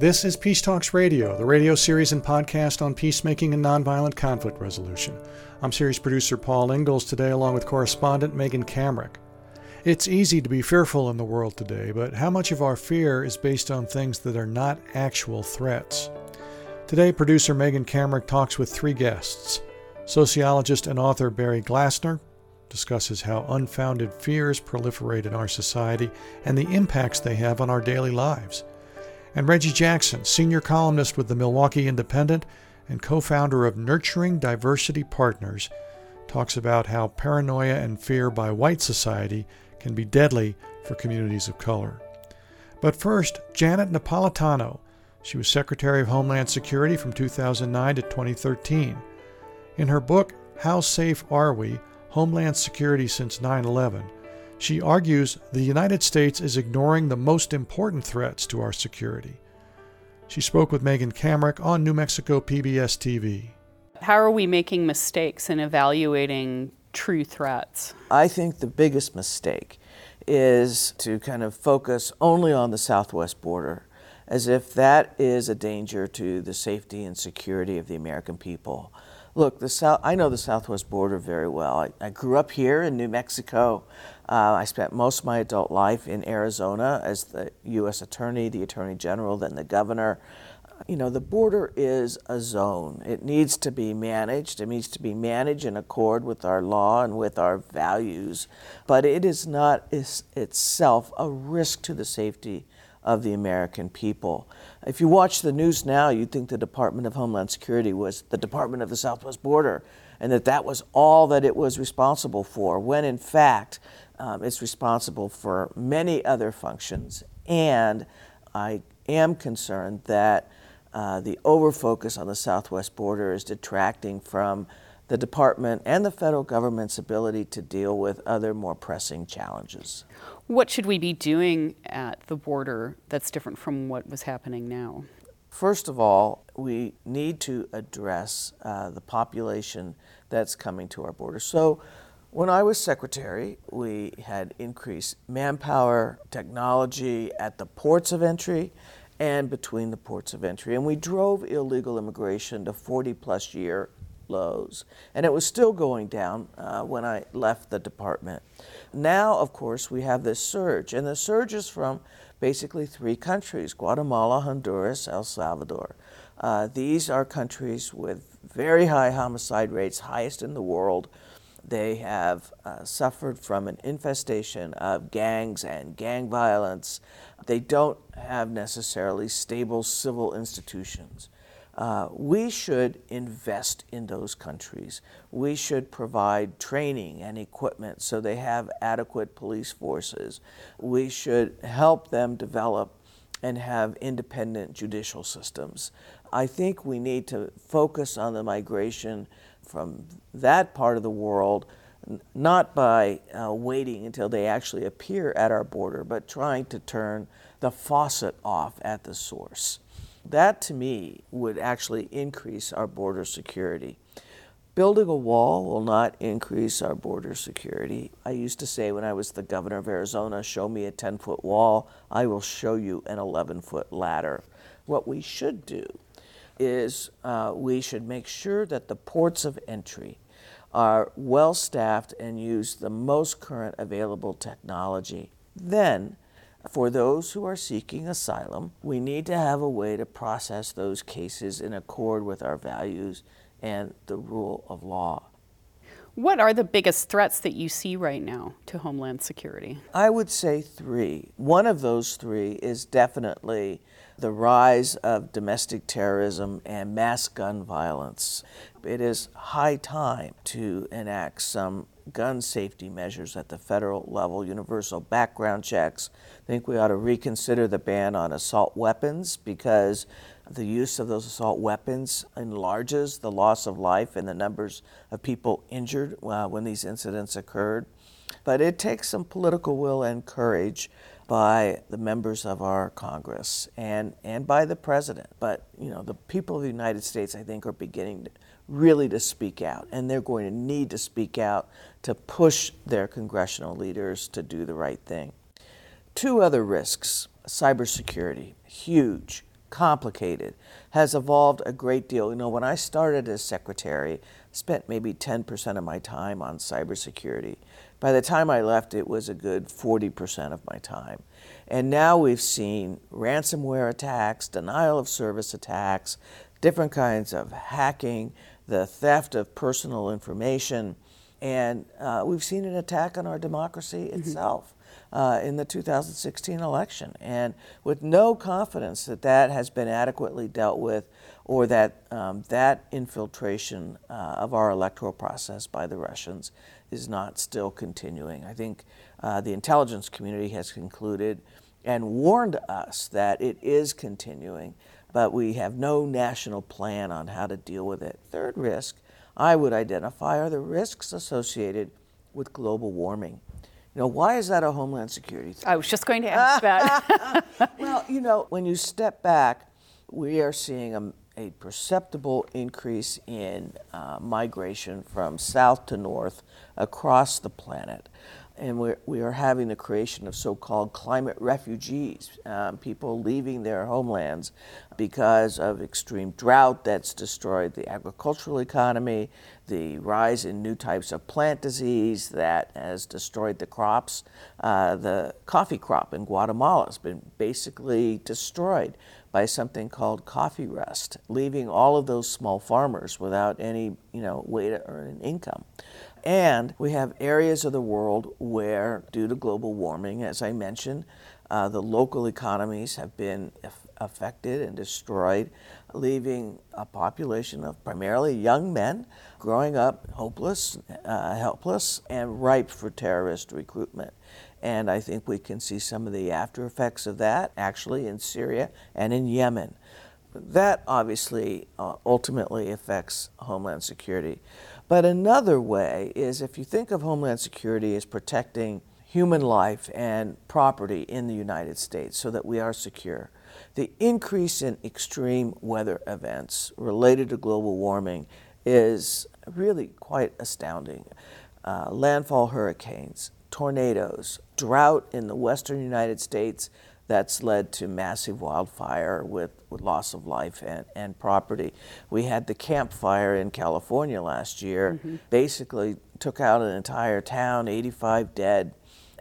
This is Peace Talks Radio, the radio series and podcast on peacemaking and nonviolent conflict resolution. I'm series producer Paul Ingalls today, along with correspondent Megan Kamerick. It's easy to be fearful in the world today, but how much of our fear is based on things that are not actual threats? Today, producer Megan Kamerick talks with three guests. Sociologist and author Barry Glassner discusses how unfounded fears proliferate in our society and the impacts they have on our daily lives. And Reggie Jackson, senior columnist with the Milwaukee Independent and co founder of Nurturing Diversity Partners, talks about how paranoia and fear by white society can be deadly for communities of color. But first, Janet Napolitano. She was Secretary of Homeland Security from 2009 to 2013. In her book, How Safe Are We? Homeland Security Since 9 11, she argues the United States is ignoring the most important threats to our security. She spoke with Megan Kamerick on New Mexico PBS TV. How are we making mistakes in evaluating true threats? I think the biggest mistake is to kind of focus only on the southwest border as if that is a danger to the safety and security of the American people. Look, the South, I know the southwest border very well. I, I grew up here in New Mexico. Uh, I spent most of my adult life in Arizona as the U.S. Attorney, the Attorney General, then the Governor. You know, the border is a zone. It needs to be managed. It needs to be managed in accord with our law and with our values. But it is not is itself a risk to the safety of the American people. If you watch the news now, you'd think the Department of Homeland Security was the Department of the Southwest Border and that that was all that it was responsible for, when in fact um, it's responsible for many other functions. And I am concerned that uh, the overfocus on the southwest border is detracting from the department and the federal government's ability to deal with other more pressing challenges. What should we be doing at the border that's different from what was happening now? First of all, we need to address uh, the population that's coming to our border. So, when I was secretary, we had increased manpower, technology at the ports of entry and between the ports of entry. And we drove illegal immigration to 40 plus year lows. And it was still going down uh, when I left the department. Now, of course, we have this surge, and the surge is from basically three countries Guatemala, Honduras, El Salvador. Uh, these are countries with very high homicide rates, highest in the world. They have uh, suffered from an infestation of gangs and gang violence. They don't have necessarily stable civil institutions. Uh, we should invest in those countries. We should provide training and equipment so they have adequate police forces. We should help them develop and have independent judicial systems. I think we need to focus on the migration from that part of the world, not by uh, waiting until they actually appear at our border, but trying to turn the faucet off at the source. That to me would actually increase our border security. Building a wall will not increase our border security. I used to say when I was the governor of Arizona, show me a 10 foot wall, I will show you an 11 foot ladder. What we should do is uh, we should make sure that the ports of entry are well staffed and use the most current available technology. Then for those who are seeking asylum, we need to have a way to process those cases in accord with our values and the rule of law. What are the biggest threats that you see right now to Homeland Security? I would say three. One of those three is definitely the rise of domestic terrorism and mass gun violence. It is high time to enact some gun safety measures at the federal level, universal background checks. I think we ought to reconsider the ban on assault weapons because the use of those assault weapons enlarges the loss of life and the numbers of people injured uh, when these incidents occurred. But it takes some political will and courage by the members of our Congress and, and by the president. But, you know, the people of the United States, I think, are beginning to, really to speak out, and they're going to need to speak out to push their congressional leaders to do the right thing. Two other risks cybersecurity, huge, complicated, has evolved a great deal. You know, when I started as secretary, spent maybe 10% of my time on cybersecurity. By the time I left, it was a good 40% of my time. And now we've seen ransomware attacks, denial of service attacks, different kinds of hacking, the theft of personal information, and uh, we've seen an attack on our democracy mm-hmm. itself. Uh, in the 2016 election, and with no confidence that that has been adequately dealt with, or that um, that infiltration uh, of our electoral process by the Russians is not still continuing. I think uh, the intelligence community has concluded and warned us that it is continuing, but we have no national plan on how to deal with it. Third risk I would identify are the risks associated with global warming. You know, why is that a homeland security thing? I was just going to ask that. well, you know, when you step back, we are seeing a, a perceptible increase in uh, migration from south to north across the planet and we're, we are having the creation of so-called climate refugees, um, people leaving their homelands because of extreme drought that's destroyed the agricultural economy, the rise in new types of plant disease that has destroyed the crops. Uh, the coffee crop in Guatemala has been basically destroyed by something called coffee rust, leaving all of those small farmers without any you know way to earn an income. And we have areas of the world where, due to global warming, as I mentioned, uh, the local economies have been affected and destroyed, leaving a population of primarily young men growing up hopeless, uh, helpless, and ripe for terrorist recruitment. And I think we can see some of the after effects of that actually in Syria and in Yemen. That obviously uh, ultimately affects Homeland Security. But another way is if you think of Homeland Security as protecting human life and property in the United States so that we are secure. The increase in extreme weather events related to global warming is really quite astounding. Uh, landfall hurricanes, tornadoes, drought in the western United States that's led to massive wildfire with, with loss of life and, and property. We had the Camp Fire in California last year, mm-hmm. basically took out an entire town, 85 dead,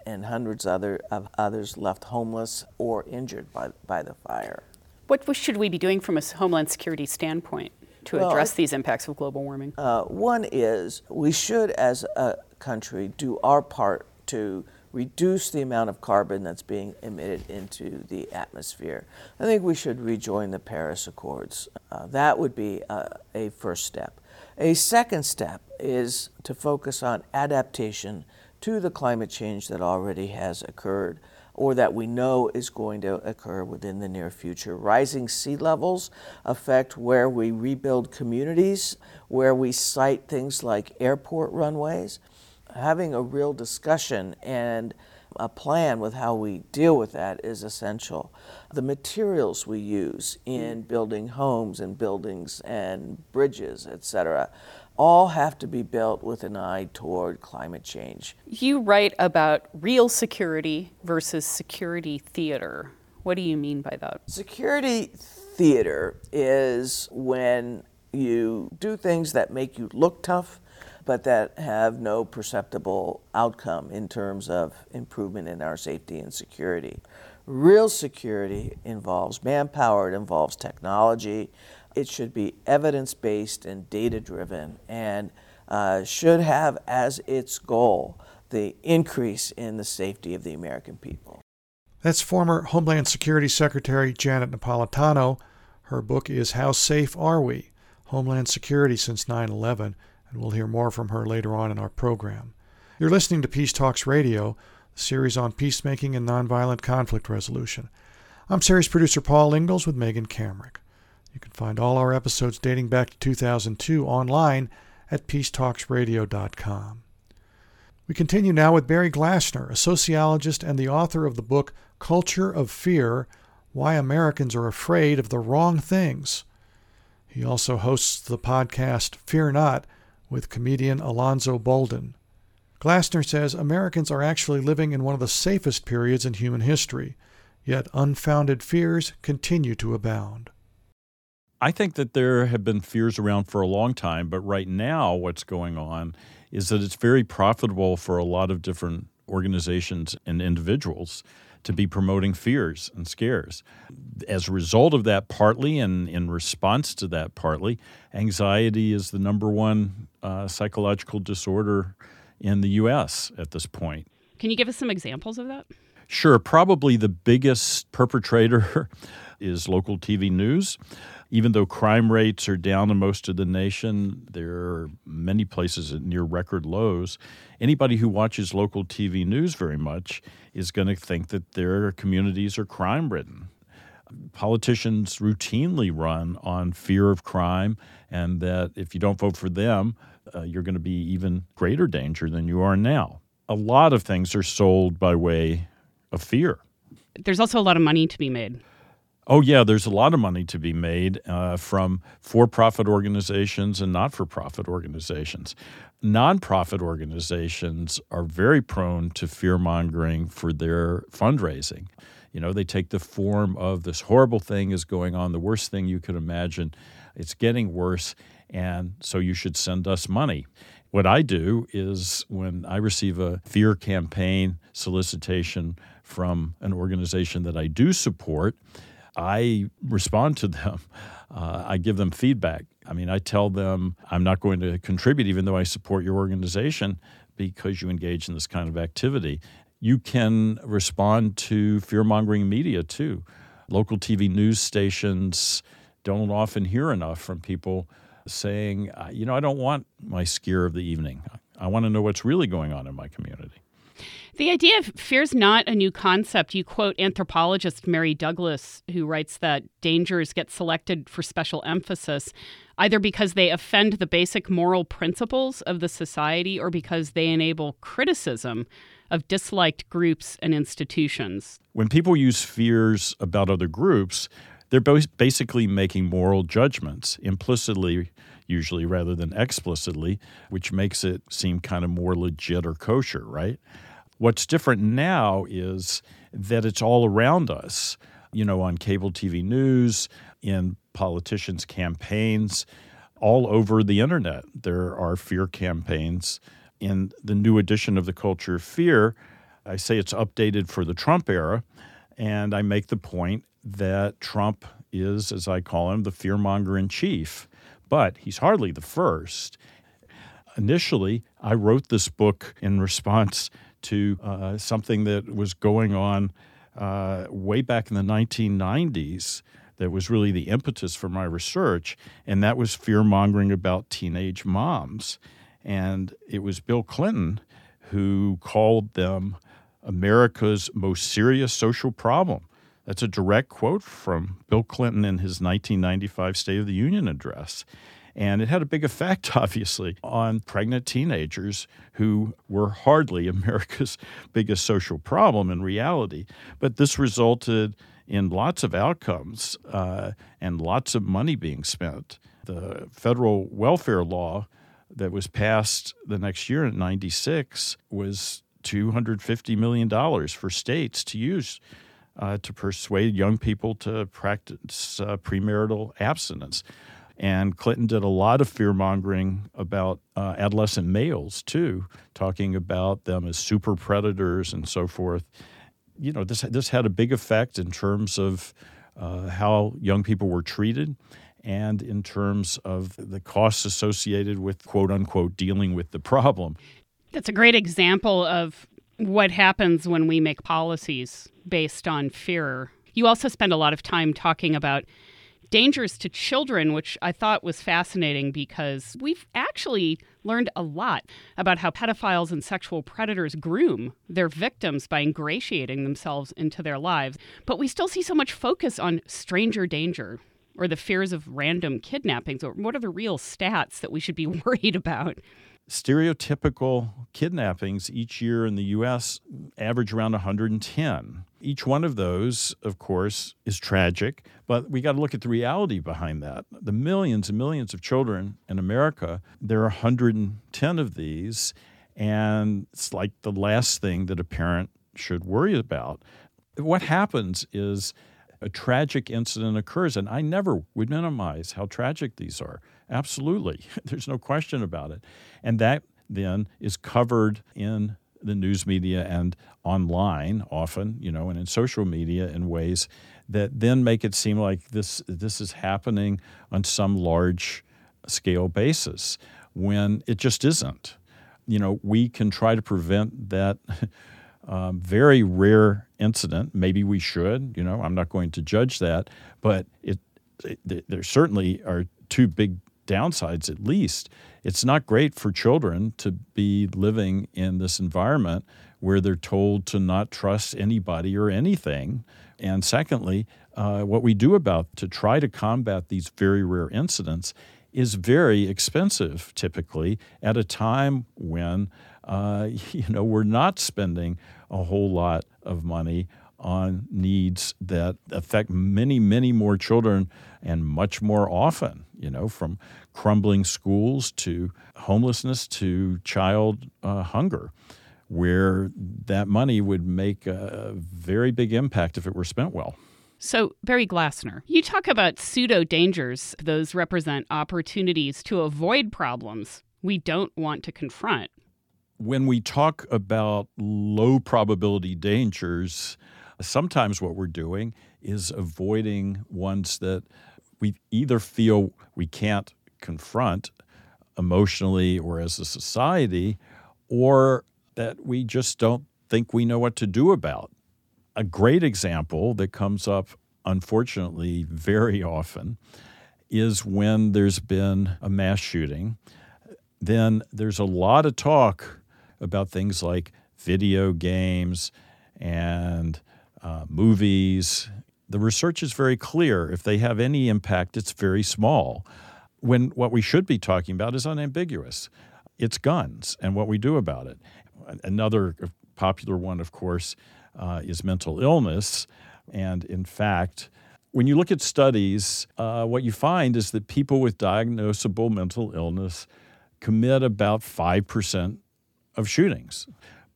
and hundreds other, of others left homeless or injured by, by the fire. What should we be doing from a homeland security standpoint to well, address these impacts of global warming? Uh, one is we should, as a country, do our part to reduce the amount of carbon that's being emitted into the atmosphere. I think we should rejoin the Paris Accords. Uh, that would be a, a first step. A second step is to focus on adaptation to the climate change that already has occurred or that we know is going to occur within the near future. Rising sea levels affect where we rebuild communities, where we site things like airport runways having a real discussion and a plan with how we deal with that is essential. The materials we use in mm. building homes and buildings and bridges, etc., all have to be built with an eye toward climate change. You write about real security versus security theater. What do you mean by that? Security theater is when you do things that make you look tough but that have no perceptible outcome in terms of improvement in our safety and security. Real security involves manpower, it involves technology. It should be evidence based and data driven and uh, should have as its goal the increase in the safety of the American people. That's former Homeland Security Secretary Janet Napolitano. Her book is How Safe Are We? Homeland Security Since 9 11 and we'll hear more from her later on in our program. You're listening to Peace Talks Radio, the series on peacemaking and nonviolent conflict resolution. I'm series producer Paul Ingalls with Megan Kamerick. You can find all our episodes dating back to 2002 online at peacetalksradio.com. We continue now with Barry Glassner, a sociologist and the author of the book Culture of Fear Why Americans Are Afraid of the Wrong Things. He also hosts the podcast Fear Not, with comedian Alonzo Bolden. Glassner says Americans are actually living in one of the safest periods in human history, Yet unfounded fears continue to abound. I think that there have been fears around for a long time, but right now, what's going on is that it's very profitable for a lot of different organizations and individuals to be promoting fears and scares. As a result of that, partly, and in response to that, partly, anxiety is the number one uh, psychological disorder in the U.S. at this point. Can you give us some examples of that? Sure. Probably the biggest perpetrator is local TV news. Even though crime rates are down in most of the nation, there are many places at near record lows. Anybody who watches local TV news very much is going to think that their communities are crime ridden. Politicians routinely run on fear of crime, and that if you don't vote for them, uh, you're going to be even greater danger than you are now. A lot of things are sold by way of fear. There's also a lot of money to be made. Oh, yeah, there's a lot of money to be made uh, from for profit organizations and not for profit organizations. Nonprofit organizations are very prone to fear mongering for their fundraising. You know, they take the form of this horrible thing is going on, the worst thing you could imagine. It's getting worse, and so you should send us money. What I do is when I receive a fear campaign solicitation from an organization that I do support, I respond to them. Uh, I give them feedback. I mean, I tell them I'm not going to contribute, even though I support your organization, because you engage in this kind of activity. You can respond to fear mongering media too. Local TV news stations don't often hear enough from people saying, you know, I don't want my scare of the evening. I want to know what's really going on in my community. The idea of fear is not a new concept. You quote anthropologist Mary Douglas, who writes that dangers get selected for special emphasis either because they offend the basic moral principles of the society or because they enable criticism of disliked groups and institutions. When people use fears about other groups, they're basically making moral judgments implicitly, usually rather than explicitly, which makes it seem kind of more legit or kosher, right? What's different now is that it's all around us, you know, on cable TV news, in politicians' campaigns, all over the internet. There are fear campaigns. In the new edition of the Culture of Fear, I say it's updated for the Trump era, and I make the point that Trump is, as I call him, the fearmonger in chief. But he's hardly the first. Initially, I wrote this book in response to uh, something that was going on uh, way back in the 1990s that was really the impetus for my research, and that was fear mongering about teenage moms. And it was Bill Clinton who called them America's most serious social problem. That's a direct quote from Bill Clinton in his 1995 State of the Union address. And it had a big effect, obviously, on pregnant teenagers who were hardly America's biggest social problem in reality. But this resulted in lots of outcomes uh, and lots of money being spent. The federal welfare law that was passed the next year in 96 was $250 million for states to use uh, to persuade young people to practice uh, premarital abstinence. And Clinton did a lot of fear mongering about uh, adolescent males, too, talking about them as super predators and so forth. You know, this, this had a big effect in terms of uh, how young people were treated and in terms of the costs associated with quote unquote dealing with the problem. That's a great example of what happens when we make policies based on fear. You also spend a lot of time talking about dangers to children, which I thought was fascinating because we've actually learned a lot about how pedophiles and sexual predators groom their victims by ingratiating themselves into their lives. But we still see so much focus on stranger danger or the fears of random kidnappings. Or what are the real stats that we should be worried about? Stereotypical kidnappings each year in the U.S. average around 110. Each one of those, of course, is tragic, but we got to look at the reality behind that. The millions and millions of children in America, there are 110 of these, and it's like the last thing that a parent should worry about. what happens is a tragic incident occurs, and I never would minimize how tragic these are. Absolutely. There's no question about it. And that then is covered in the news media and online often, you know, and in social media in ways that then make it seem like this this is happening on some large scale basis when it just isn't. You know, we can try to prevent that um, very rare incident. Maybe we should. You know, I'm not going to judge that, but it, it there certainly are two big downsides at least. It's not great for children to be living in this environment where they're told to not trust anybody or anything. And secondly, uh, what we do about to try to combat these very rare incidents is very expensive typically at a time when uh, you know we're not spending a whole lot of money on needs that affect many, many more children and much more often, you know, from crumbling schools to homelessness to child uh, hunger, where that money would make a very big impact if it were spent well. So, Barry Glassner, you talk about pseudo dangers. Those represent opportunities to avoid problems we don't want to confront. When we talk about low probability dangers, sometimes what we're doing is avoiding ones that we either feel we can't confront emotionally or as a society, or that we just don't think we know what to do about. A great example that comes up, unfortunately, very often is when there's been a mass shooting. Then there's a lot of talk about things like video games and uh, movies. The research is very clear. If they have any impact, it's very small. When what we should be talking about is unambiguous it's guns and what we do about it. Another popular one, of course, uh, is mental illness. And in fact, when you look at studies, uh, what you find is that people with diagnosable mental illness commit about 5% of shootings.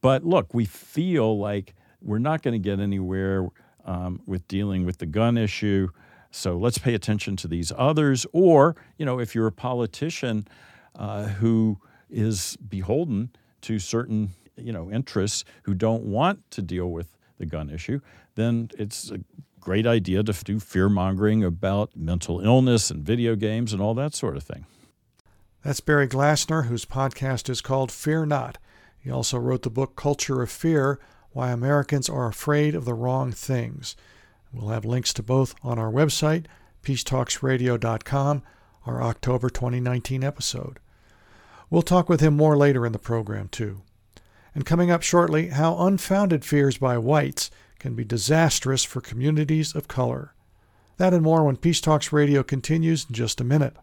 But look, we feel like we're not going to get anywhere um, with dealing with the gun issue. So let's pay attention to these others. Or, you know, if you're a politician uh, who is beholden to certain, you know, interests who don't want to deal with the gun issue, then it's a great idea to do fear mongering about mental illness and video games and all that sort of thing. That's Barry Glassner, whose podcast is called Fear Not. He also wrote the book Culture of Fear Why Americans Are Afraid of the Wrong Things. We'll have links to both on our website, peacetalksradio.com, our October 2019 episode. We'll talk with him more later in the program, too. And coming up shortly, how unfounded fears by whites can be disastrous for communities of color. That and more when Peace Talks Radio continues in just a minute.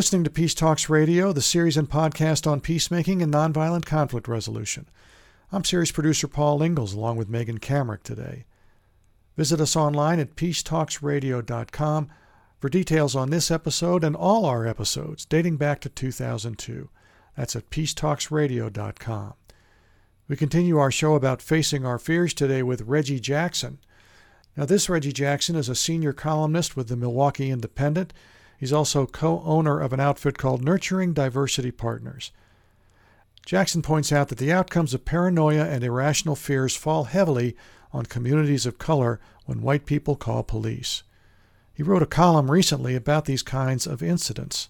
Listening to Peace Talks Radio, the series and podcast on peacemaking and nonviolent conflict resolution. I'm series producer Paul Ingalls along with Megan Kamerick today. Visit us online at peacetalksradio.com for details on this episode and all our episodes dating back to 2002. That's at peacetalksradio.com. We continue our show about facing our fears today with Reggie Jackson. Now, this Reggie Jackson is a senior columnist with the Milwaukee Independent He's also co owner of an outfit called Nurturing Diversity Partners. Jackson points out that the outcomes of paranoia and irrational fears fall heavily on communities of color when white people call police. He wrote a column recently about these kinds of incidents.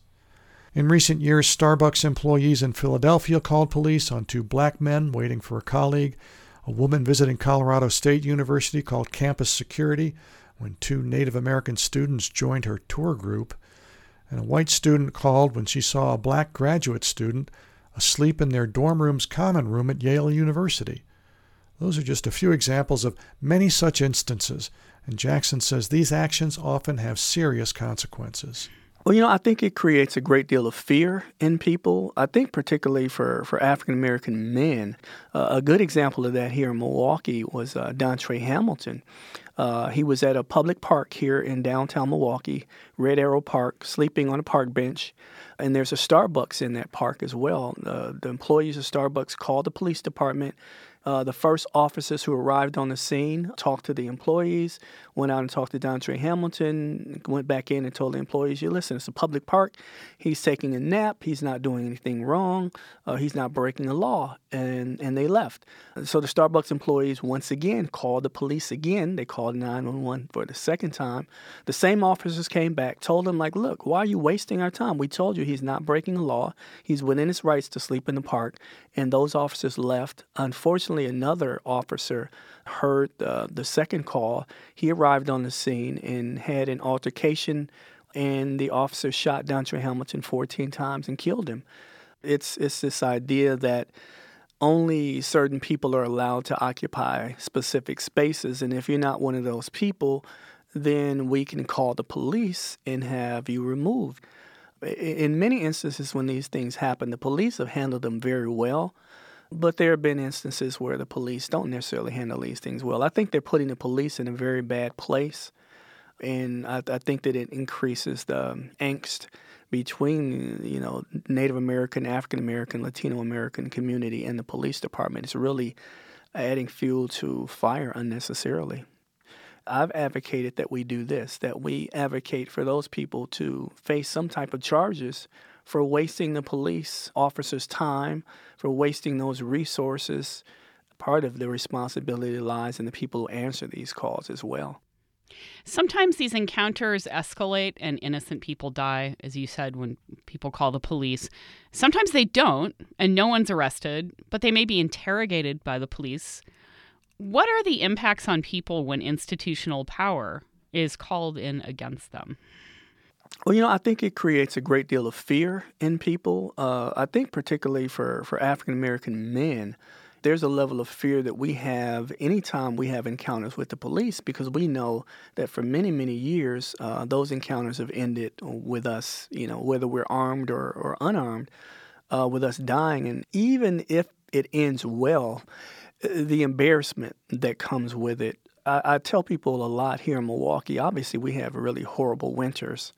In recent years, Starbucks employees in Philadelphia called police on two black men waiting for a colleague. A woman visiting Colorado State University called campus security when two Native American students joined her tour group. And a white student called when she saw a black graduate student asleep in their dorm room's common room at Yale University. Those are just a few examples of many such instances, and Jackson says these actions often have serious consequences. Well, you know, I think it creates a great deal of fear in people. I think, particularly for, for African American men. Uh, a good example of that here in Milwaukee was uh, Dontre Hamilton. Uh, he was at a public park here in downtown Milwaukee, Red Arrow Park, sleeping on a park bench. And there's a Starbucks in that park as well. Uh, the employees of Starbucks called the police department uh, the first officers who arrived on the scene talked to the employees, went out and talked to Dontre Hamilton, went back in and told the employees, you listen, it's a public park. He's taking a nap. He's not doing anything wrong. Uh, he's not breaking the law. And, and they left. So the Starbucks employees once again called the police again. They called 911 for the second time. The same officers came back, told them, like, look, why are you wasting our time? We told you he's not breaking the law. He's within his rights to sleep in the park. And those officers left. Unfortunately, another officer heard uh, the second call. He arrived on the scene and had an altercation, and the officer shot Dontre Hamilton 14 times and killed him. It's, it's this idea that only certain people are allowed to occupy specific spaces, and if you're not one of those people, then we can call the police and have you removed. In many instances, when these things happen, the police have handled them very well. But there have been instances where the police don't necessarily handle these things well. I think they're putting the police in a very bad place. And I, I think that it increases the um, angst between, you know, Native American, African American, Latino American community and the police department. It's really adding fuel to fire unnecessarily. I've advocated that we do this, that we advocate for those people to face some type of charges for wasting the police officers' time, for wasting those resources. Part of the responsibility lies in the people who answer these calls as well. Sometimes these encounters escalate and innocent people die, as you said, when people call the police. Sometimes they don't, and no one's arrested, but they may be interrogated by the police. What are the impacts on people when institutional power is called in against them? Well, you know, I think it creates a great deal of fear in people. Uh, I think, particularly for, for African American men, there's a level of fear that we have anytime we have encounters with the police because we know that for many, many years, uh, those encounters have ended with us, you know, whether we're armed or, or unarmed, uh, with us dying. And even if it ends well, the embarrassment that comes with it. I, I tell people a lot here in Milwaukee, obviously, we have really horrible winters.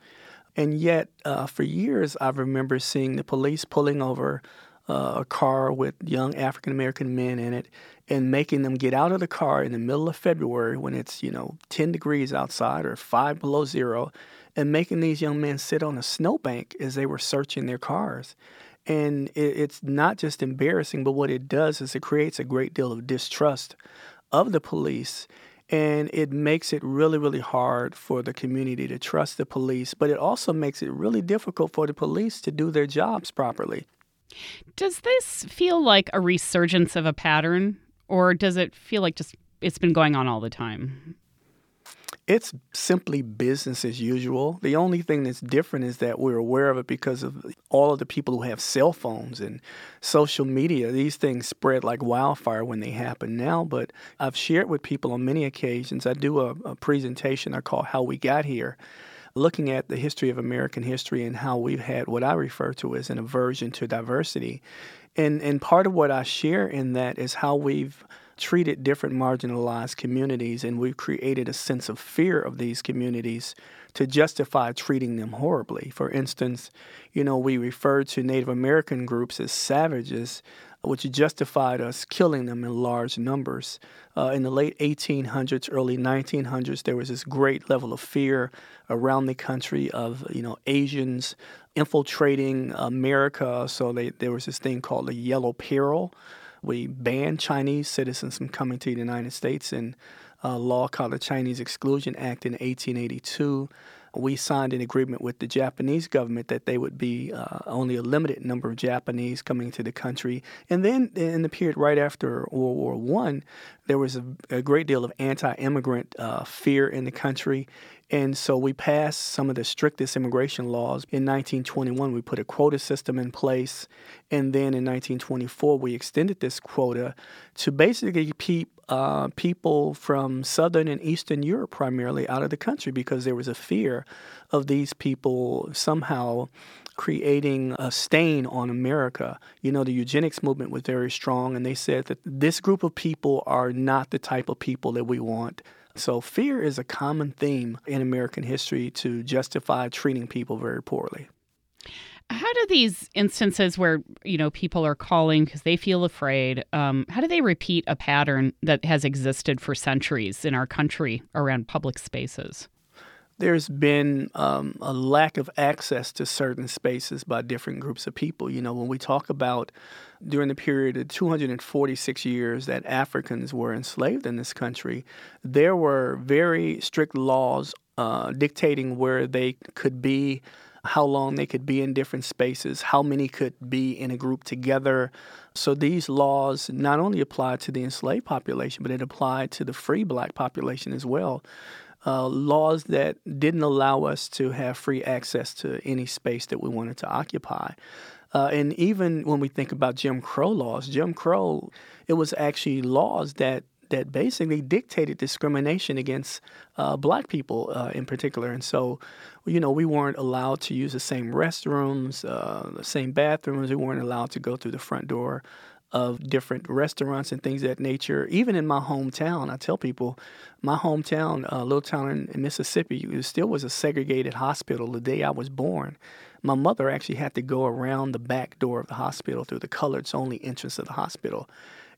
And yet, uh, for years, I remember seeing the police pulling over uh, a car with young African American men in it and making them get out of the car in the middle of February when it's, you know, 10 degrees outside or five below zero and making these young men sit on a snowbank as they were searching their cars. And it, it's not just embarrassing, but what it does is it creates a great deal of distrust of the police and it makes it really, really hard for the community to trust the police, but it also makes it really difficult for the police to do their jobs properly. Does this feel like a resurgence of a pattern, or does it feel like just it's been going on all the time? It's simply business as usual. The only thing that's different is that we're aware of it because of all of the people who have cell phones and social media. These things spread like wildfire when they happen now, but I've shared with people on many occasions. I do a, a presentation I call How We Got Here looking at the history of American history and how we've had what I refer to as an aversion to diversity. And and part of what I share in that is how we've treated different marginalized communities, and we've created a sense of fear of these communities to justify treating them horribly. For instance, you know, we referred to Native American groups as savages, which justified us killing them in large numbers. Uh, in the late 1800s, early 1900s, there was this great level of fear around the country of, you know, Asians infiltrating America. So they, there was this thing called the Yellow Peril We banned Chinese citizens from coming to the United States in a law called the Chinese Exclusion Act in 1882 we signed an agreement with the Japanese government that they would be uh, only a limited number of Japanese coming to the country. And then in the period right after World War One, there was a, a, great deal of anti-immigrant uh, fear in the country. And so we passed some of the strictest immigration laws. In 1921, we put a quota system in place. And then in 1924, we extended this quota to basically keep uh, people from Southern and Eastern Europe primarily out of the country because there was a fear of these people somehow creating a stain on America. You know, the eugenics movement was very strong, and they said that this group of people are not the type of people that we want. So, fear is a common theme in American history to justify treating people very poorly. How do these instances where you know people are calling because they feel afraid? Um, how do they repeat a pattern that has existed for centuries in our country around public spaces? There's been um, a lack of access to certain spaces by different groups of people. You know, when we talk about during the period of 246 years that Africans were enslaved in this country, there were very strict laws uh, dictating where they could be, how long they could be in different spaces, how many could be in a group together. So these laws not only applied to the enslaved population, but it applied to the free black population as well uh, laws that didn't allow us to have free access to any space that we wanted to occupy. Uh, and even when we think about Jim Crow laws, Jim Crow, it was actually laws that that basically dictated discrimination against uh, black people uh, in particular. And so, you know, we weren't allowed to use the same restrooms, uh, the same bathrooms. We weren't allowed to go through the front door of different restaurants and things that nature. Even in my hometown, I tell people, my hometown, a uh, little town in, in Mississippi, it still was a segregated hospital the day I was born. My mother actually had to go around the back door of the hospital through the coloreds only entrance of the hospital.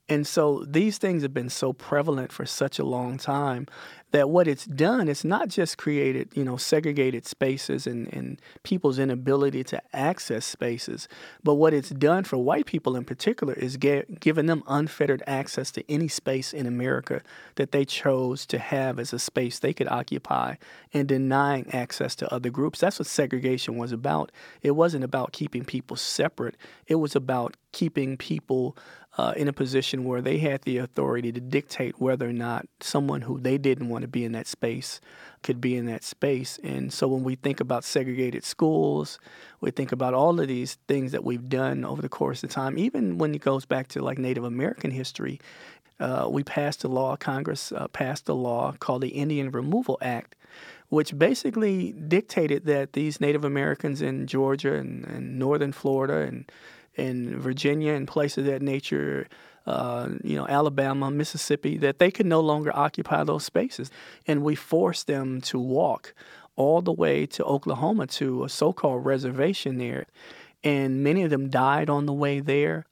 And so these things have been so prevalent for such a long time that what it's done is not just created, you know, segregated spaces and, and people's inability to access spaces, but what it's done for white people in particular is get, giving them unfettered access to any space in America that they chose to have as a space they could occupy and denying access to other groups. That's what segregation was about. It wasn't about keeping people separate, it was about keeping people uh, in a position where they had the authority to dictate whether or not someone who they didn't want to be in that space could be in that space. And so when we think about segregated schools, we think about all of these things that we've done over the course of time, even when it goes back to like Native American history. Uh, we passed a law, Congress uh, passed a law called the Indian Removal Act, which basically dictated that these Native Americans in Georgia and, and northern Florida and in Virginia and places of that nature, uh, you know, Alabama, Mississippi, that they could no longer occupy those spaces. And we forced them to walk all the way to Oklahoma to a so called reservation there. And many of them died on the way there.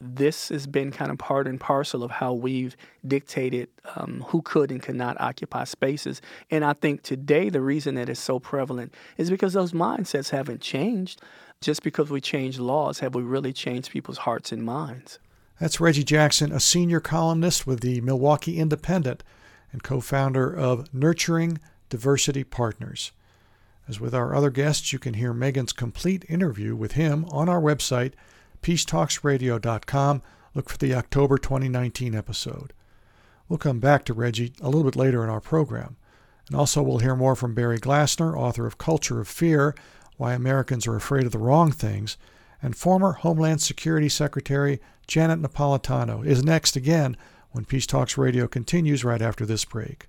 This has been kind of part and parcel of how we've dictated um, who could and could not occupy spaces. And I think today the reason that it's so prevalent is because those mindsets haven't changed. Just because we change laws, have we really changed people's hearts and minds? That's Reggie Jackson, a senior columnist with the Milwaukee Independent and co founder of Nurturing Diversity Partners. As with our other guests, you can hear Megan's complete interview with him on our website, peacetalksradio.com. Look for the October 2019 episode. We'll come back to Reggie a little bit later in our program. And also, we'll hear more from Barry Glassner, author of Culture of Fear Why Americans Are Afraid of the Wrong Things, and former Homeland Security Secretary Janet Napolitano is next again when Peace Talks Radio continues right after this break.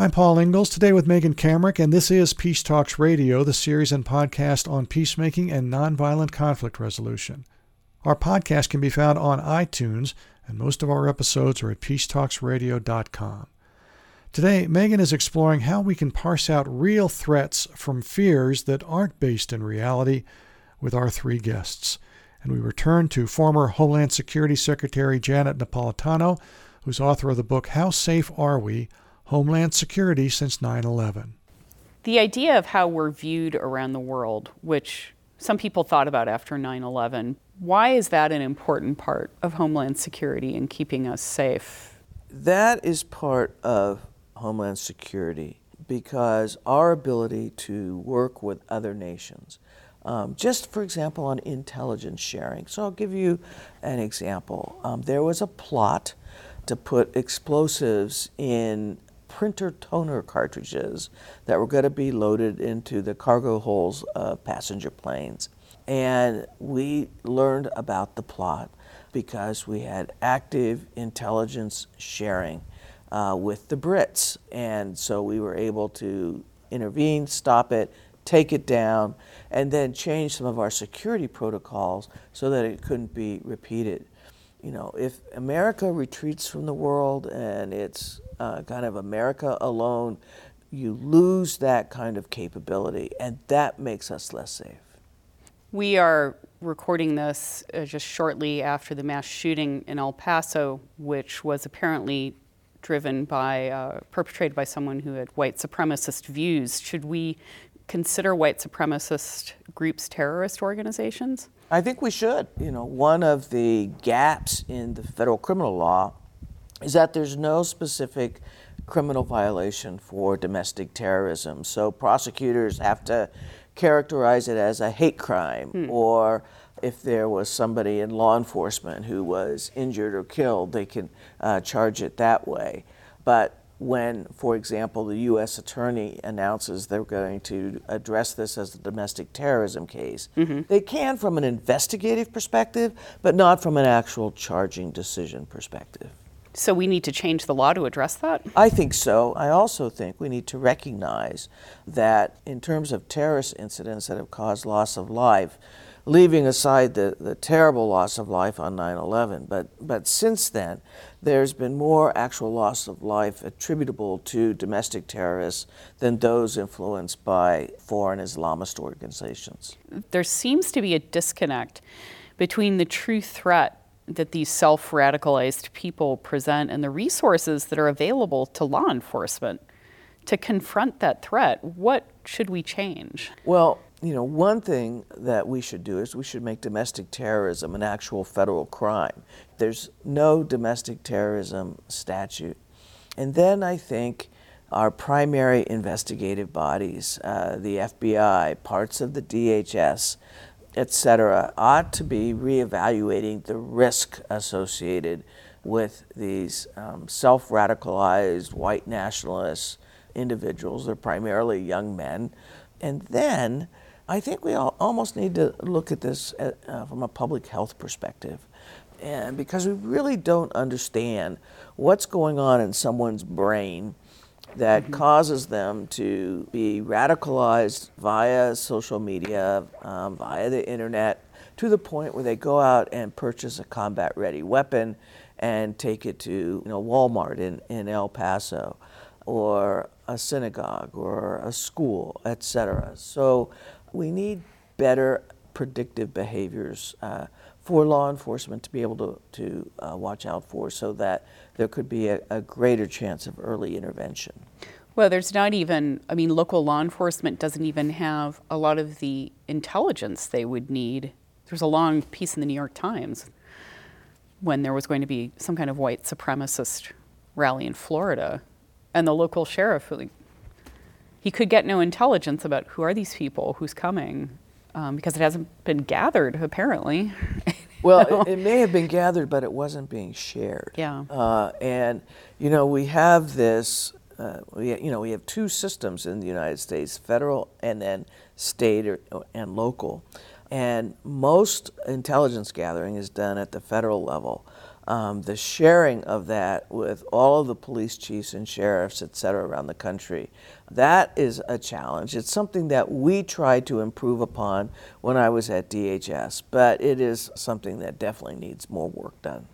I'm Paul Ingalls, today with Megan Kamerick, and this is Peace Talks Radio, the series and podcast on peacemaking and nonviolent conflict resolution. Our podcast can be found on iTunes, and most of our episodes are at peacetalksradio.com. Today, Megan is exploring how we can parse out real threats from fears that aren't based in reality with our three guests. And we return to former Homeland Security Secretary Janet Napolitano, who's author of the book How Safe Are We? Homeland Security since 9 11. The idea of how we're viewed around the world, which some people thought about after 9 11, why is that an important part of Homeland Security and keeping us safe? That is part of Homeland Security because our ability to work with other nations, um, just for example, on intelligence sharing. So I'll give you an example. Um, there was a plot to put explosives in printer toner cartridges that were going to be loaded into the cargo holds of passenger planes. And we learned about the plot because we had active intelligence sharing uh, with the Brits. And so we were able to intervene, stop it, take it down, and then change some of our security protocols so that it couldn't be repeated you know, if America retreats from the world and it's uh, kind of America alone, you lose that kind of capability, and that makes us less safe. We are recording this uh, just shortly after the mass shooting in El Paso, which was apparently driven by, uh, perpetrated by someone who had white supremacist views. Should we consider white supremacist groups terrorist organizations? I think we should. You know, one of the gaps in the federal criminal law is that there's no specific criminal violation for domestic terrorism. So prosecutors have to characterize it as a hate crime hmm. or if there was somebody in law enforcement who was injured or killed, they can uh, charge it that way. But when, for example, the U.S. attorney announces they're going to address this as a domestic terrorism case. Mm-hmm. They can from an investigative perspective, but not from an actual charging decision perspective. So we need to change the law to address that? I think so. I also think we need to recognize that in terms of terrorist incidents that have caused loss of life, leaving aside the, the terrible loss of life on 9 11. But, but since then, there's been more actual loss of life attributable to domestic terrorists than those influenced by foreign Islamist organizations. There seems to be a disconnect between the true threat that these self radicalized people present and the resources that are available to law enforcement to confront that threat. What should we change? Well, you know, one thing that we should do is we should make domestic terrorism an actual federal crime. There's no domestic terrorism statute. And then I think our primary investigative bodies, uh, the FBI, parts of the DHS, et cetera, ought to be reevaluating the risk associated with these um, self radicalized white nationalist individuals. They're primarily young men. And then I think we all almost need to look at this at, uh, from a public health perspective. And because we really don't understand what's going on in someone's brain that mm-hmm. causes them to be radicalized via social media, um, via the internet, to the point where they go out and purchase a combat ready weapon and take it to you know, Walmart in, in El Paso or a synagogue or a school, etc. So we need better predictive behaviors uh, for law enforcement to be able to, to uh, watch out for so that there could be a, a, greater chance of early intervention. Well, there's not even, I mean, local law enforcement doesn't even have a lot of the intelligence they would need. There's a long piece in the New York Times when there was going to be some kind of white supremacist rally in Florida, and the local sheriff he could get no intelligence about who are these people, who's coming, um, because it hasn't been gathered apparently. well, it, it, may have been gathered, but it wasn't being shared. Yeah. Uh, and you know, we have this. Uh, we, you know, we have two systems in the United States: federal and then state or, and local. And most intelligence gathering is done at the federal level. Um, the sharing of that with all of the police chiefs and sheriffs, et cetera, around the country, that is a challenge. It's something that we tried to improve upon when I was at DHS, but it is something that definitely needs more work done.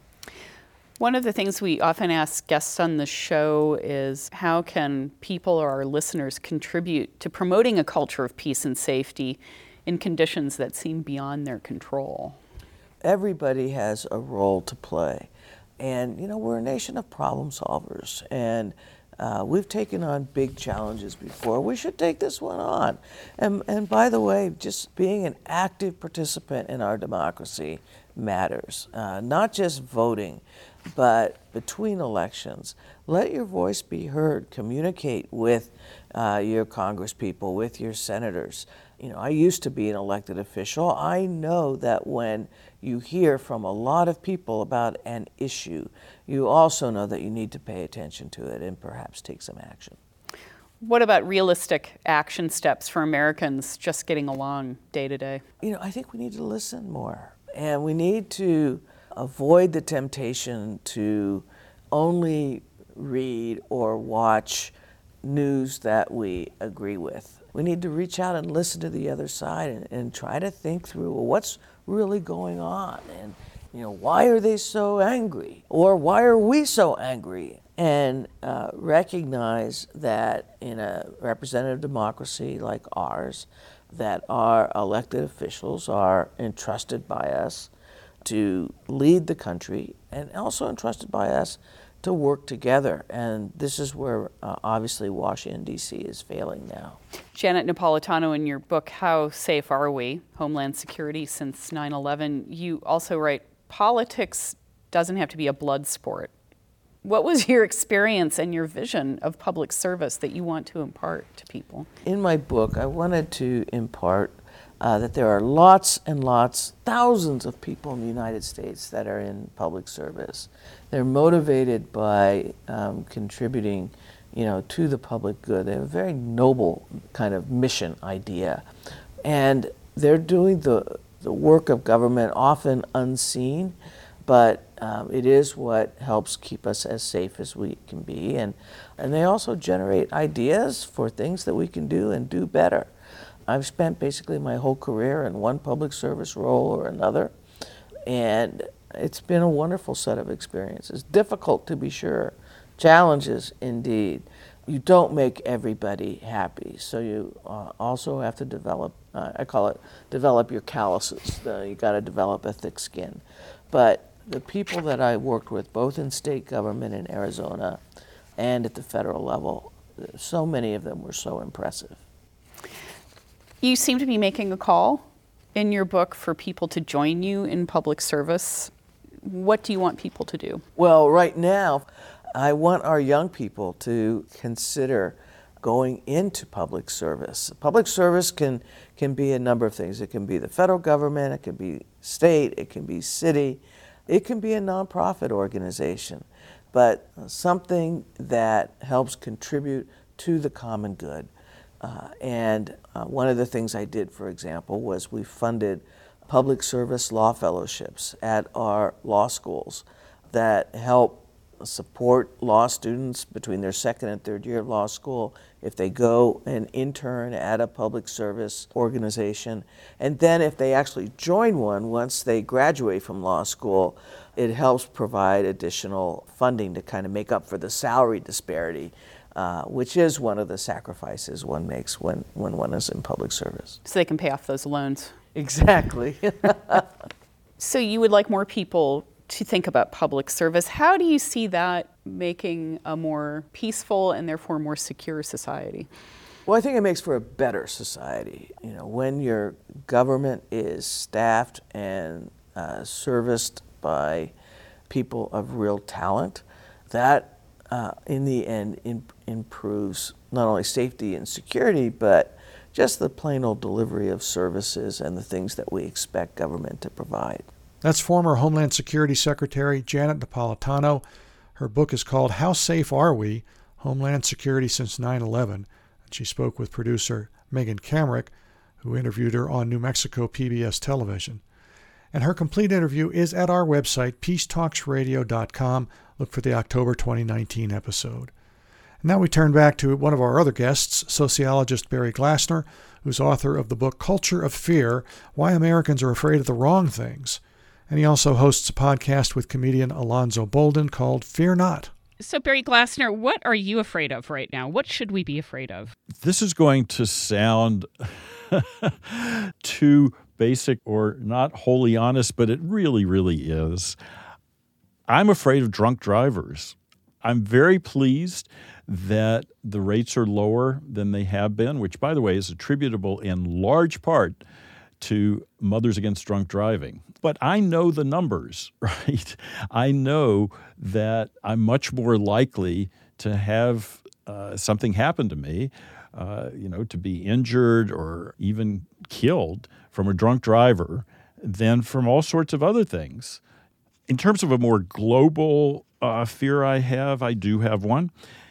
One of the things we often ask guests on the show is how can people or our listeners contribute to promoting a culture of peace and safety in conditions that seem beyond their control? Everybody has a role to play. And, you know, we're a nation of problem solvers. And uh, we've taken on big challenges before. We should take this one on. And, and by the way, just being an active participant in our democracy matters. Uh, not just voting, but between elections. Let your voice be heard. Communicate with uh, your congresspeople, with your senators. You know, I used to be an elected official. I know that when you hear from a lot of people about an issue, you also know that you need to pay attention to it and perhaps take some action. What about realistic action steps for Americans just getting along day to day? You know, I think we need to listen more and we need to avoid the temptation to only read or watch news that we agree with. We need to reach out and listen to the other side and, and try to think through well, what's really going on? And you know why are they so angry? Or why are we so angry? And uh, recognize that in a representative democracy like ours that our elected officials are entrusted by us to lead the country and also entrusted by us to work together. And this is where uh, obviously Washington, D.C. is failing now. Janet Napolitano, in your book, How Safe Are We? Homeland Security Since 9 11, you also write politics doesn't have to be a blood sport. What was your experience and your vision of public service that you want to impart to people? In my book, I wanted to impart uh, that there are lots and lots, thousands of people in the United States that are in public service. They're motivated by um, contributing, you know, to the public good. They have a very noble kind of mission idea, and they're doing the the work of government often unseen, but um, it is what helps keep us as safe as we can be, and and they also generate ideas for things that we can do and do better. I've spent basically my whole career in one public service role or another, and it's been a wonderful set of experiences. Difficult to be sure, challenges indeed. You don't make everybody happy, so you uh, also have to develop. Uh, I call it develop your calluses. Uh, you got to develop a thick skin. But the people that I worked with, both in state government in Arizona and at the federal level, so many of them were so impressive. You seem to be making a call in your book for people to join you in public service. What do you want people to do? Well, right now, I want our young people to consider going into public service. Public service can, can be a number of things. It can be the federal government, it can be state, it can be city, it can be a nonprofit organization, but something that helps contribute to the common good. Uh, and uh, one of the things I did, for example, was we funded public service law fellowships at our law schools that help support law students between their second and third year of law school if they go and intern at a public service organization. And then if they actually join one once they graduate from law school, it helps provide additional funding to kind of make up for the salary disparity uh, which is one of the sacrifices one makes when, when one is in public service. So they can pay off those loans. Exactly. so you would like more people to think about public service. How do you see that making a more peaceful and therefore more secure society? Well, I think it makes for a better society. You know, when your government is staffed and uh, serviced by people of real talent, that uh, in the end in, improves not only safety and security, but just the plain old delivery of services and the things that we expect government to provide. That's former Homeland Security Secretary Janet Napolitano. Her book is called How Safe Are We? Homeland Security Since 9 11. And she spoke with producer Megan Kamerick, who interviewed her on New Mexico PBS television. And her complete interview is at our website, peacetalksradio.com. Look for the October 2019 episode. And now we turn back to one of our other guests, sociologist Barry Glassner, who's author of the book Culture of Fear Why Americans Are Afraid of the Wrong Things. And he also hosts a podcast with comedian Alonzo Bolden called Fear Not. So, Barry Glassner, what are you afraid of right now? What should we be afraid of? This is going to sound too basic or not wholly honest, but it really, really is. I'm afraid of drunk drivers. I'm very pleased that the rates are lower than they have been, which, by the way, is attributable in large part to Mothers Against Drunk Driving. But I know the numbers, right? I know that I'm much more likely to have uh, something happen to me, uh, you know, to be injured or even killed from a drunk driver than from all sorts of other things. In terms of a more global uh, fear I have, I do have one,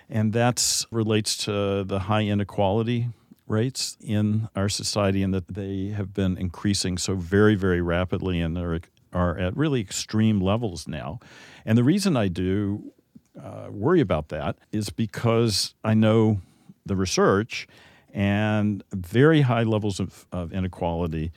and that relates to the high inequality rates in our society and that they have been increasing so very, very rapidly and are, are at really extreme levels now. And the reason I do uh, worry about that is because I know the research and very high levels of, of inequality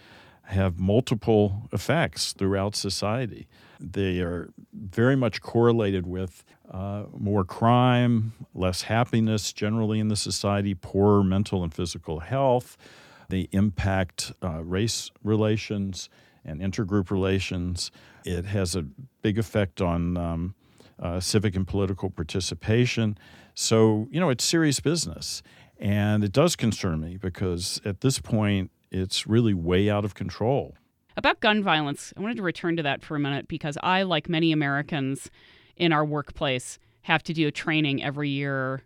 have multiple effects throughout society. They are very much correlated with uh, more crime, less happiness generally in the society, poorer mental and physical health. They impact uh, race relations and intergroup relations. It has a big effect on um, uh, civic and political participation. So, you know, it's serious business. And it does concern me because at this point, it's really way out of control. About gun violence, I wanted to return to that for a minute because I, like many Americans in our workplace, have to do a training every year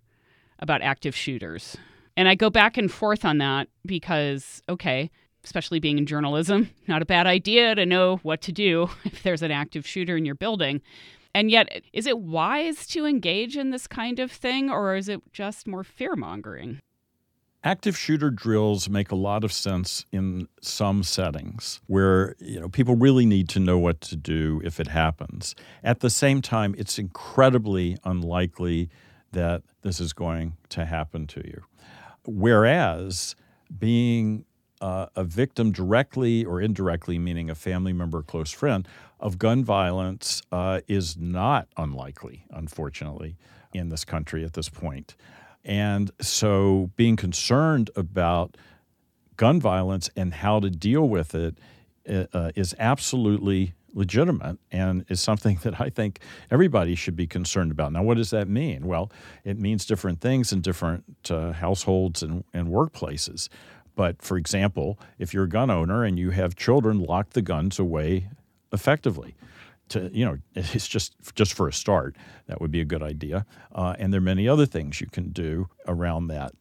about active shooters. And I go back and forth on that because, okay, especially being in journalism, not a bad idea to know what to do if there's an active shooter in your building. And yet, is it wise to engage in this kind of thing, or is it just more fear mongering? Active shooter drills make a lot of sense in some settings where you know people really need to know what to do if it happens. At the same time it's incredibly unlikely that this is going to happen to you. Whereas being uh, a victim directly or indirectly meaning a family member or close friend of gun violence uh, is not unlikely unfortunately in this country at this point and so being concerned about gun violence and how to deal with it uh, uh, is absolutely legitimate and is something that I think everybody should be concerned about. Now, what does that mean? Well, it means different things in different uh, households and, and workplaces. But for example, if you're a gun owner and you have children, lock the guns away effectively to you know it's just just for a start that would be a good idea. Uh, and there are many other things you can do around that.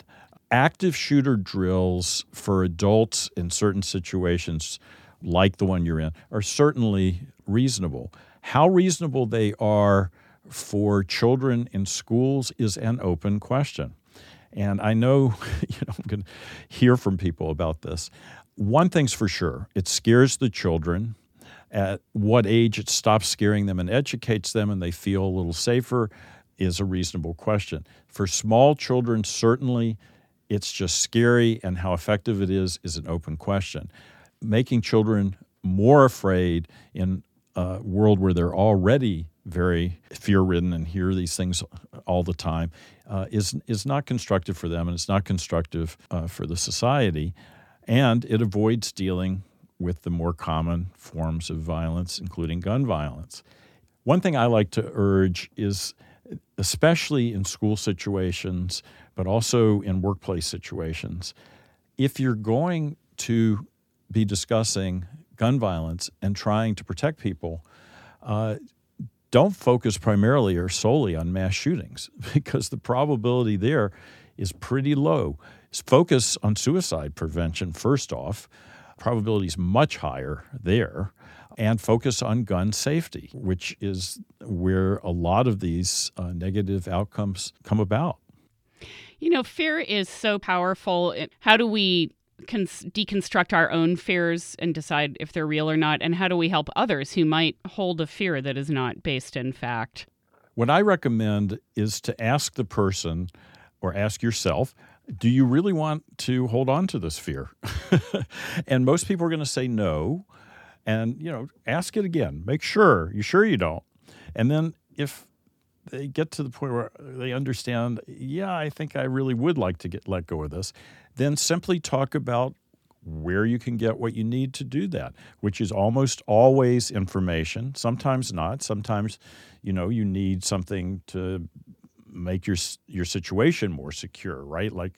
Active shooter drills for adults in certain situations like the one you're in are certainly reasonable. How reasonable they are for children in schools is an open question. And i know you know i'm going to hear from people about this. One thing's for sure it scares the children at what age it stops scaring them and educates them and they feel a little safer is a reasonable question. For small children, certainly it's just scary, and how effective it is is an open question. Making children more afraid in a world where they're already very fear ridden and hear these things all the time uh, is, is not constructive for them and it's not constructive uh, for the society. And it avoids dealing with the more common forms of violence, including gun violence. One thing I like to urge is, especially in school situations, but also in workplace situations, if you're going to be discussing gun violence and trying to protect people, uh, don't focus primarily or solely on mass shootings because the probability there is pretty low. Focus on suicide prevention first off probability is much higher there and focus on gun safety, which is where a lot of these uh, negative outcomes come about. You know, fear is so powerful. How do we cons- deconstruct our own fears and decide if they're real or not? And how do we help others who might hold a fear that is not based in fact? What I recommend is to ask the person or ask yourself, do you really want to hold on to this fear? and most people are going to say no. And, you know, ask it again. Make sure. You sure you don't? And then if they get to the point where they understand, yeah, I think I really would like to get let go of this, then simply talk about where you can get what you need to do that, which is almost always information. Sometimes not. Sometimes, you know, you need something to make your your situation more secure, right? Like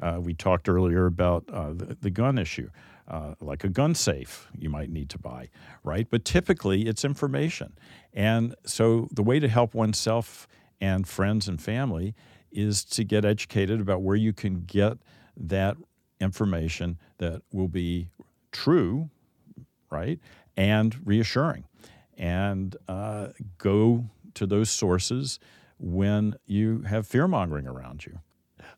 uh, we talked earlier about uh, the, the, gun issue, uh, like a gun safe you might need to buy, right? But typically it's information, and so the way to help oneself and friends and family is to get educated about where you can get that information that will be true, right, and reassuring, and uh, go to those sources when you have fear mongering around you.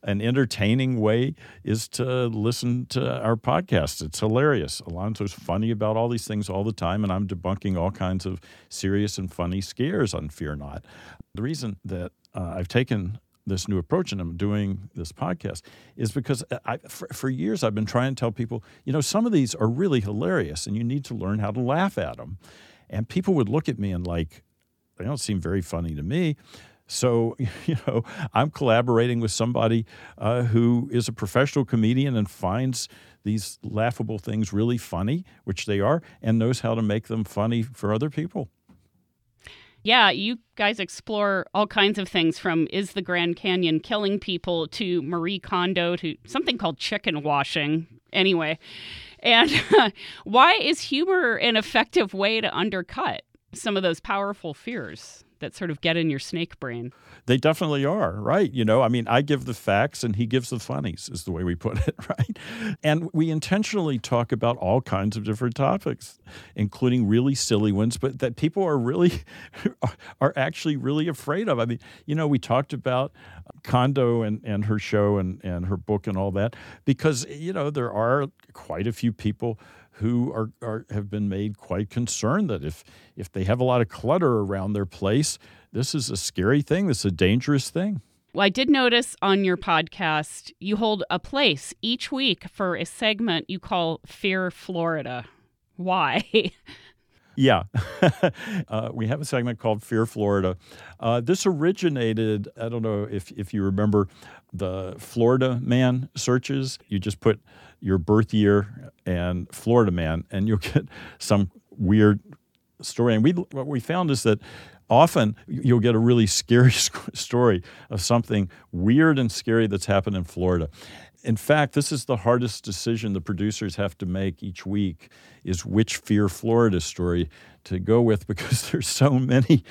An entertaining way is to listen to our podcast. It's hilarious. Alonzo's funny about all these things all the time, and I'm debunking all kinds of serious and funny scares on Fear Not. The reason that uh, I've taken this new approach and I'm doing this podcast is because I, for, for, years I've been trying to tell people, you know, some of these are really hilarious and you need to learn how to laugh at them. And people would look at me and like, they don't seem very funny to me. So, you know, I'm collaborating with somebody uh, who is a professional comedian and finds these laughable things really funny, which they are, and knows how to make them funny for other people. Yeah, you guys explore all kinds of things from is the Grand Canyon killing people to Marie Kondo to something called chicken washing. Anyway, and why is humor an effective way to undercut some of those powerful fears? That sort of get in your snake brain. They definitely are, right? You know, I mean, I give the facts and he gives the funnies, is the way we put it, right? And we intentionally talk about all kinds of different topics, including really silly ones, but that people are really, are actually really afraid of. I mean, you know, we talked about Kondo and, and her show and, and her book and all that because, you know, there are quite a few people who are, are have been made quite concerned that if if they have a lot of clutter around their place, this is a scary thing. This is a dangerous thing. Well, I did notice on your podcast you hold a place each week for a segment you call Fear Florida. Why? Yeah. uh, we have a segment called Fear Florida. Uh, this originated, I don't know if, if you remember the Florida man searches. You just put your birth year and Florida man, and you'll get some weird story. And we what we found is that often you'll get a really scary story of something weird and scary that's happened in Florida. In fact, this is the hardest decision the producers have to make each week is which Fear Florida story to go with because there's so many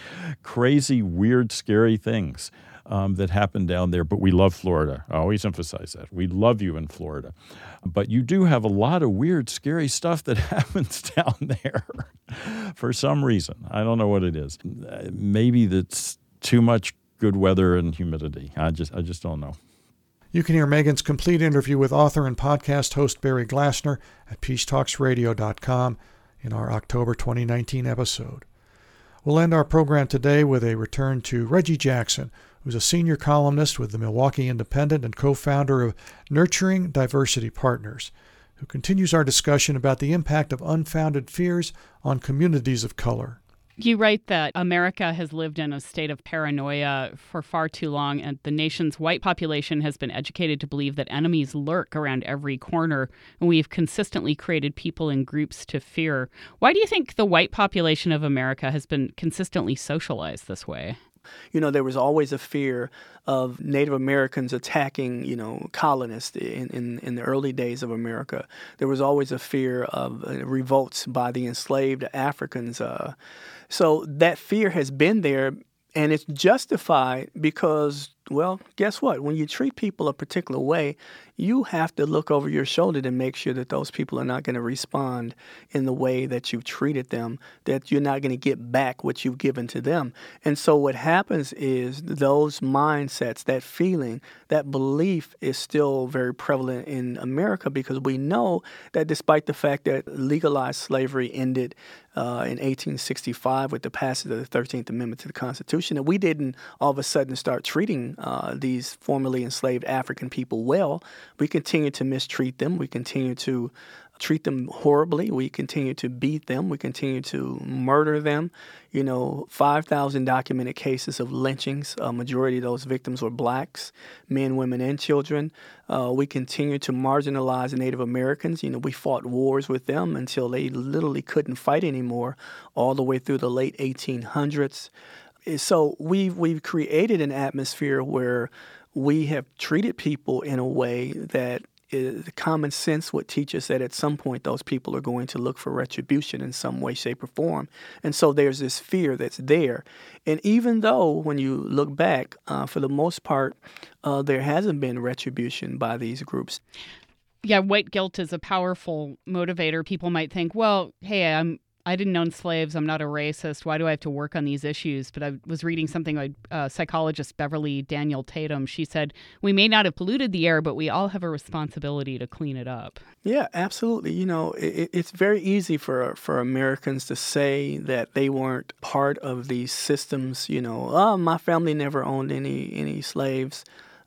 crazy, weird, scary things um, that happen down there. But we love Florida. I always emphasize that. We love you in Florida. But you do have a lot of weird, scary stuff that happens down there for some reason. I don't know what it is. Maybe that's too much good weather and humidity. I just, I just don't know. You can hear Megan's complete interview with author and podcast host Barry Glassner at peacetalksradio.com in our October 2019 episode. We'll end our program today with a return to Reggie Jackson, who's a senior columnist with the Milwaukee Independent and co founder of Nurturing Diversity Partners, who continues our discussion about the impact of unfounded fears on communities of color. You write that America has lived in a state of paranoia for far too long, and the nation's white population has been educated to believe that enemies lurk around every corner, and we've consistently created people and groups to fear. Why do you think the white population of America has been consistently socialized this way? You know, there was always a fear of Native Americans attacking, you know, colonists in, in, in the early days of America. There was always a fear of uh, revolts by the enslaved Africans. Uh, so that fear has been there, and it's justified because Well, guess what? When you treat people a particular way, you have to look over your shoulder to make sure that those people are not going to respond in the way that you've treated them, that you're not going to get back what you've given to them. And so what happens is those mindsets, that feeling, that belief is still very prevalent in America because we know that despite the fact that legalized slavery ended uh, in 1865 with the passage of the 13th Amendment to the Constitution, that we didn't all of a sudden start treating uh, these formerly enslaved African people well. We continue to mistreat them. We continue to treat them horribly. We continue to beat them. We continue to murder them. You know, 5,000 documented cases of lynchings. A majority of those victims were blacks, men, women, and children. Uh, we continue to marginalize Native Americans. You know, we fought wars with them until they literally couldn't fight anymore, all the way through the late 1800s. So we've we've created an atmosphere where we have treated people in a way that is, common sense would teach us that at some point those people are going to look for retribution in some way, shape, or form. And so there's this fear that's there. And even though, when you look back, uh, for the most part, uh, there hasn't been retribution by these groups. Yeah, white guilt is a powerful motivator. People might think, well, hey, I'm I didn't own slaves. I'm not a racist. Why do I have to work on these issues? But I was reading something by uh, psychologist Beverly Daniel Tatum. She said, We may not have polluted the air, but we all have a responsibility to clean it up. Yeah, absolutely. You know, it, it's very easy for, for Americans to say that they weren't part of these systems. You know, oh, my family never owned any, any slaves.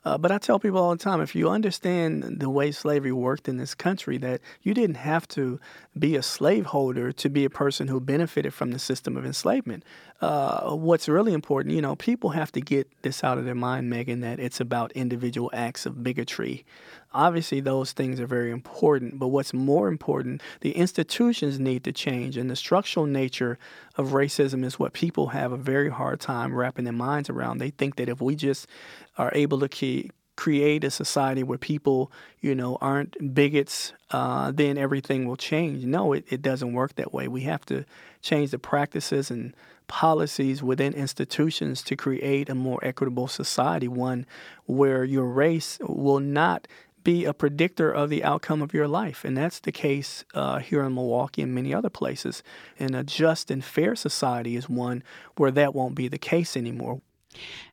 Uh, but I tell people all the time if you understand the way slavery worked in this country, that you didn't have to be a slaveholder to be a person who benefited from the system of enslavement. Uh, what's really important, you know, people have to get this out of their mind, Megan, that it's about individual acts of bigotry. Obviously, those things are very important, but what's more important, the institutions need to change, and the structural nature of racism is what people have a very hard time wrapping their minds around. They think that if we just are able to keep create a society where people, you know, aren't bigots, uh, then everything will change. No, it, it doesn't work that way. We have to change the practices and policies within institutions to create a more equitable society, one where your race will not be a predictor of the outcome of your life. And that's the case uh, here in Milwaukee and many other places. And a just and fair society is one where that won't be the case anymore.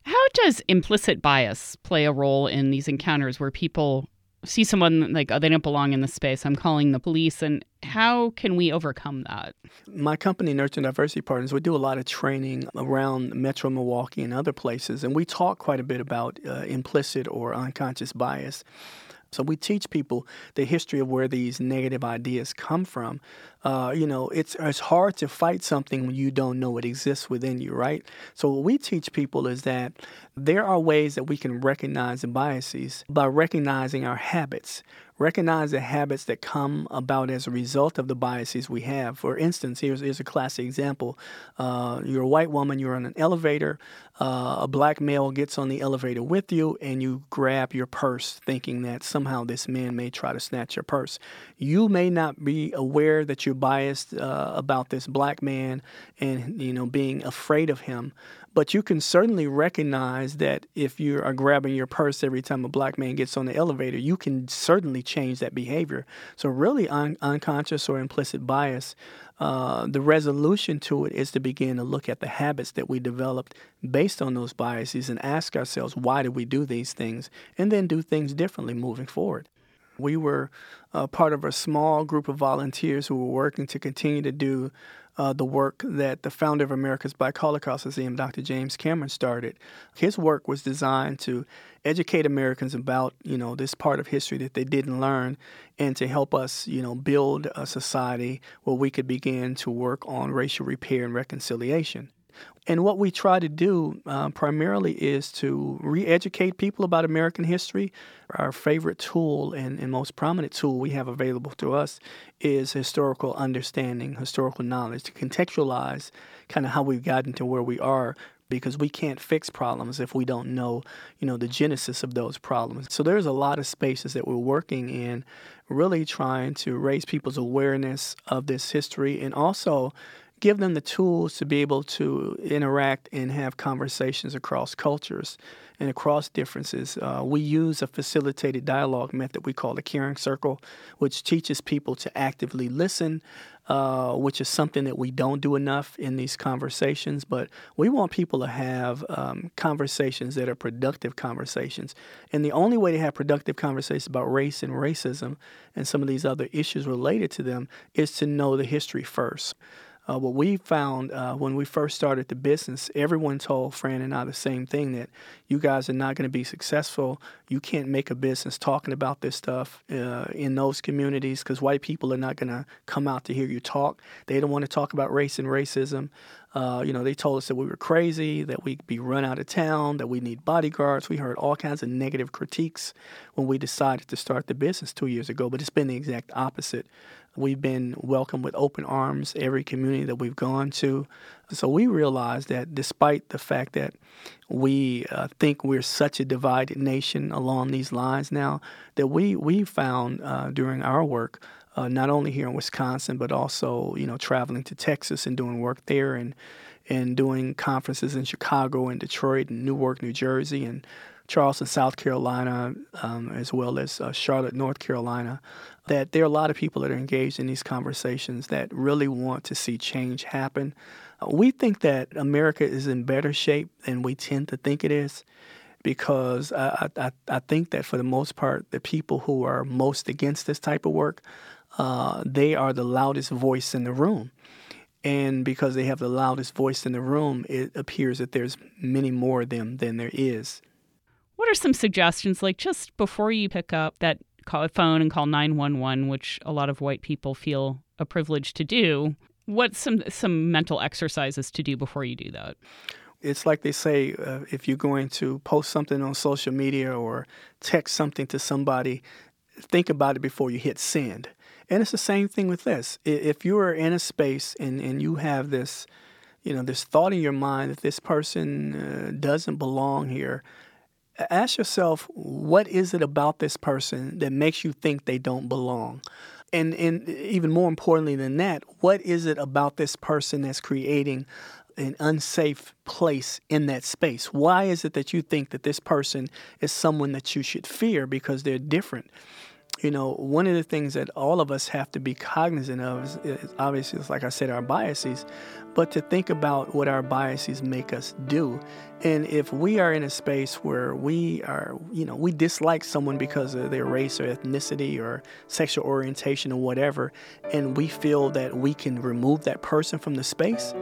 How does implicit bias play a role in these encounters where people see someone like oh, they don't belong in the space i'm calling the police and how can we overcome that my company nurture diversity partners we do a lot of training around metro milwaukee and other places and we talk quite a bit about uh, implicit or unconscious bias so we teach people the history of where these negative ideas come from. Uh, you know, it's it's hard to fight something when you don't know it exists within you, right? So what we teach people is that there are ways that we can recognize the biases by recognizing our habits, recognize the habits that come about as a result of the biases we have. For instance, here's, here's a classic example. Uh, you're a white woman, you're on an elevator, uh, a black male gets on the elevator with you, and you grab your purse thinking that somehow this man may try to snatch your purse. You may not be aware that you're biased uh, about this black man and, you know, being afraid of him, but you can certainly recognize that if you are grabbing your purse every time a black man gets on the elevator, you can certainly change that behavior. So, really, un- unconscious or implicit bias, uh, the resolution to it is to begin to look at the habits that we developed based on those biases and ask ourselves, why do we do these things? And then do things differently moving forward. We were uh, part of a small group of volunteers who were working to continue to do uh, the work that the founder of America's Black Holocaust Museum, Dr. James Cameron, started. His work was designed to educate Americans about, you know, this part of history that they didn't learn and to help us, you know, build a society where we could begin to work on racial repair and reconciliation. And what we try to do uh, primarily is to re educate people about American history. Our favorite tool and, and, most prominent tool we have available to us is historical understanding, historical knowledge, to contextualize kind of how we've gotten to where we are because we can't fix problems if we don't know, you know, the genesis of those problems. So there's a lot of spaces that we're working in really trying to raise people's awareness of this history and also give them the tools to be able to interact and have conversations across cultures and across differences. Uh, we use a facilitated dialogue method we call the caring circle, which teaches people to actively listen, uh, which is something that we don't do enough in these conversations. But we want people to have um, conversations that are productive conversations. And the only way to have productive conversations about race and racism and some of these other issues related to them is to know the history first. Uh, what we found uh, when we first started the business, everyone told Fran and I the same thing that you guys are not going to be successful. You can't make a business talking about this stuff uh, in those communities because white people are not going to come out to hear you talk. They don't want to talk about race and racism. Uh, you know, they told us that we were crazy, that we'd be run out of town, that we need bodyguards. We heard all kinds of negative critiques when we decided to start the business two years ago, but it's been the exact opposite. We've been welcomed with open arms every community that we've gone to. So we realize that despite the fact that we uh, think we're such a divided nation along these lines now, that we we found uh, during our work, uh, not only here in Wisconsin but also you know traveling to Texas and doing work there and and doing conferences in Chicago and Detroit and Newark, New Jersey and Charleston, South Carolina, um, as well as uh, Charlotte, North Carolina, that there are a lot of people that are engaged in these conversations that really want to see change happen. Uh, we think that America is in better shape than we tend to think it is because I, I, I think that for the most part, the people who are most against this type of work, uh, they are the loudest voice in the room. And because they have the loudest voice in the room, it appears that there's many more of them than there is. What are some suggestions, like just before you pick up that call phone and call 911, which a lot of white people feel a privilege to do? What's some some mental exercises to do before you do that? It's like they say uh, if you're going to post something on social media or text something to somebody, think about it before you hit send. And it's the same thing with this. If you are in a space and, and you have this, you know, this thought in your mind that this person uh, doesn't belong here, ask yourself what is it about this person that makes you think they don't belong? And and even more importantly than that what is it about this person that's creating an unsafe place in that space? Why is it that you think that this person is someone that you should fear because they're different you know, one of the things that all of us have to be cognizant of is, is obviously, like I said, our biases, but to think about what our biases make us do. And if we are in a space where we are, you know, we dislike someone because of their race or ethnicity or sexual orientation or whatever, and we feel that we can remove that person from the space,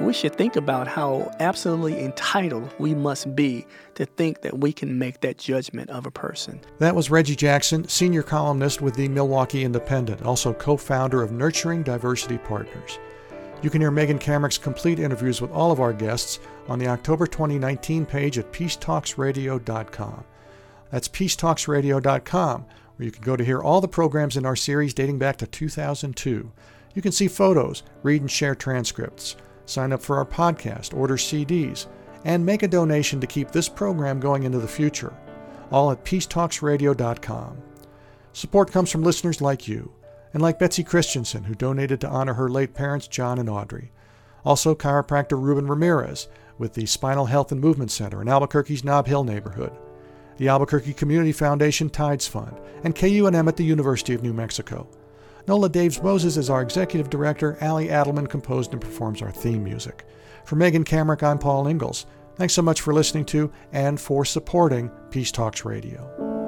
we should think about how absolutely entitled we must be to think that we can make that judgment of a person. That was Reggie Jackson, senior columnist with the Milwaukee Independent, also co founder of Nurturing Diversity Partners. You can hear Megan Kamerick's complete interviews with all of our guests on the October 2019 page at peacetalksradio.com. That's peacetalksradio.com, where you can go to hear all the programs in our series dating back to 2002. You can see photos, read and share transcripts, sign up for our podcast, order CDs, and make a donation to keep this program going into the future. All at peacetalksradio.com. Support comes from listeners like you and like Betsy Christensen, who donated to honor her late parents, John and Audrey. Also, chiropractor Ruben Ramirez with the Spinal Health and Movement Center in Albuquerque's Nob Hill neighborhood, the Albuquerque Community Foundation Tides Fund, and KUNM at the University of New Mexico. Nola Daves Moses is our executive director. Ali Adelman composed and performs our theme music. For Megan Kamerick, I'm Paul Ingalls. Thanks so much for listening to and for supporting Peace Talks Radio.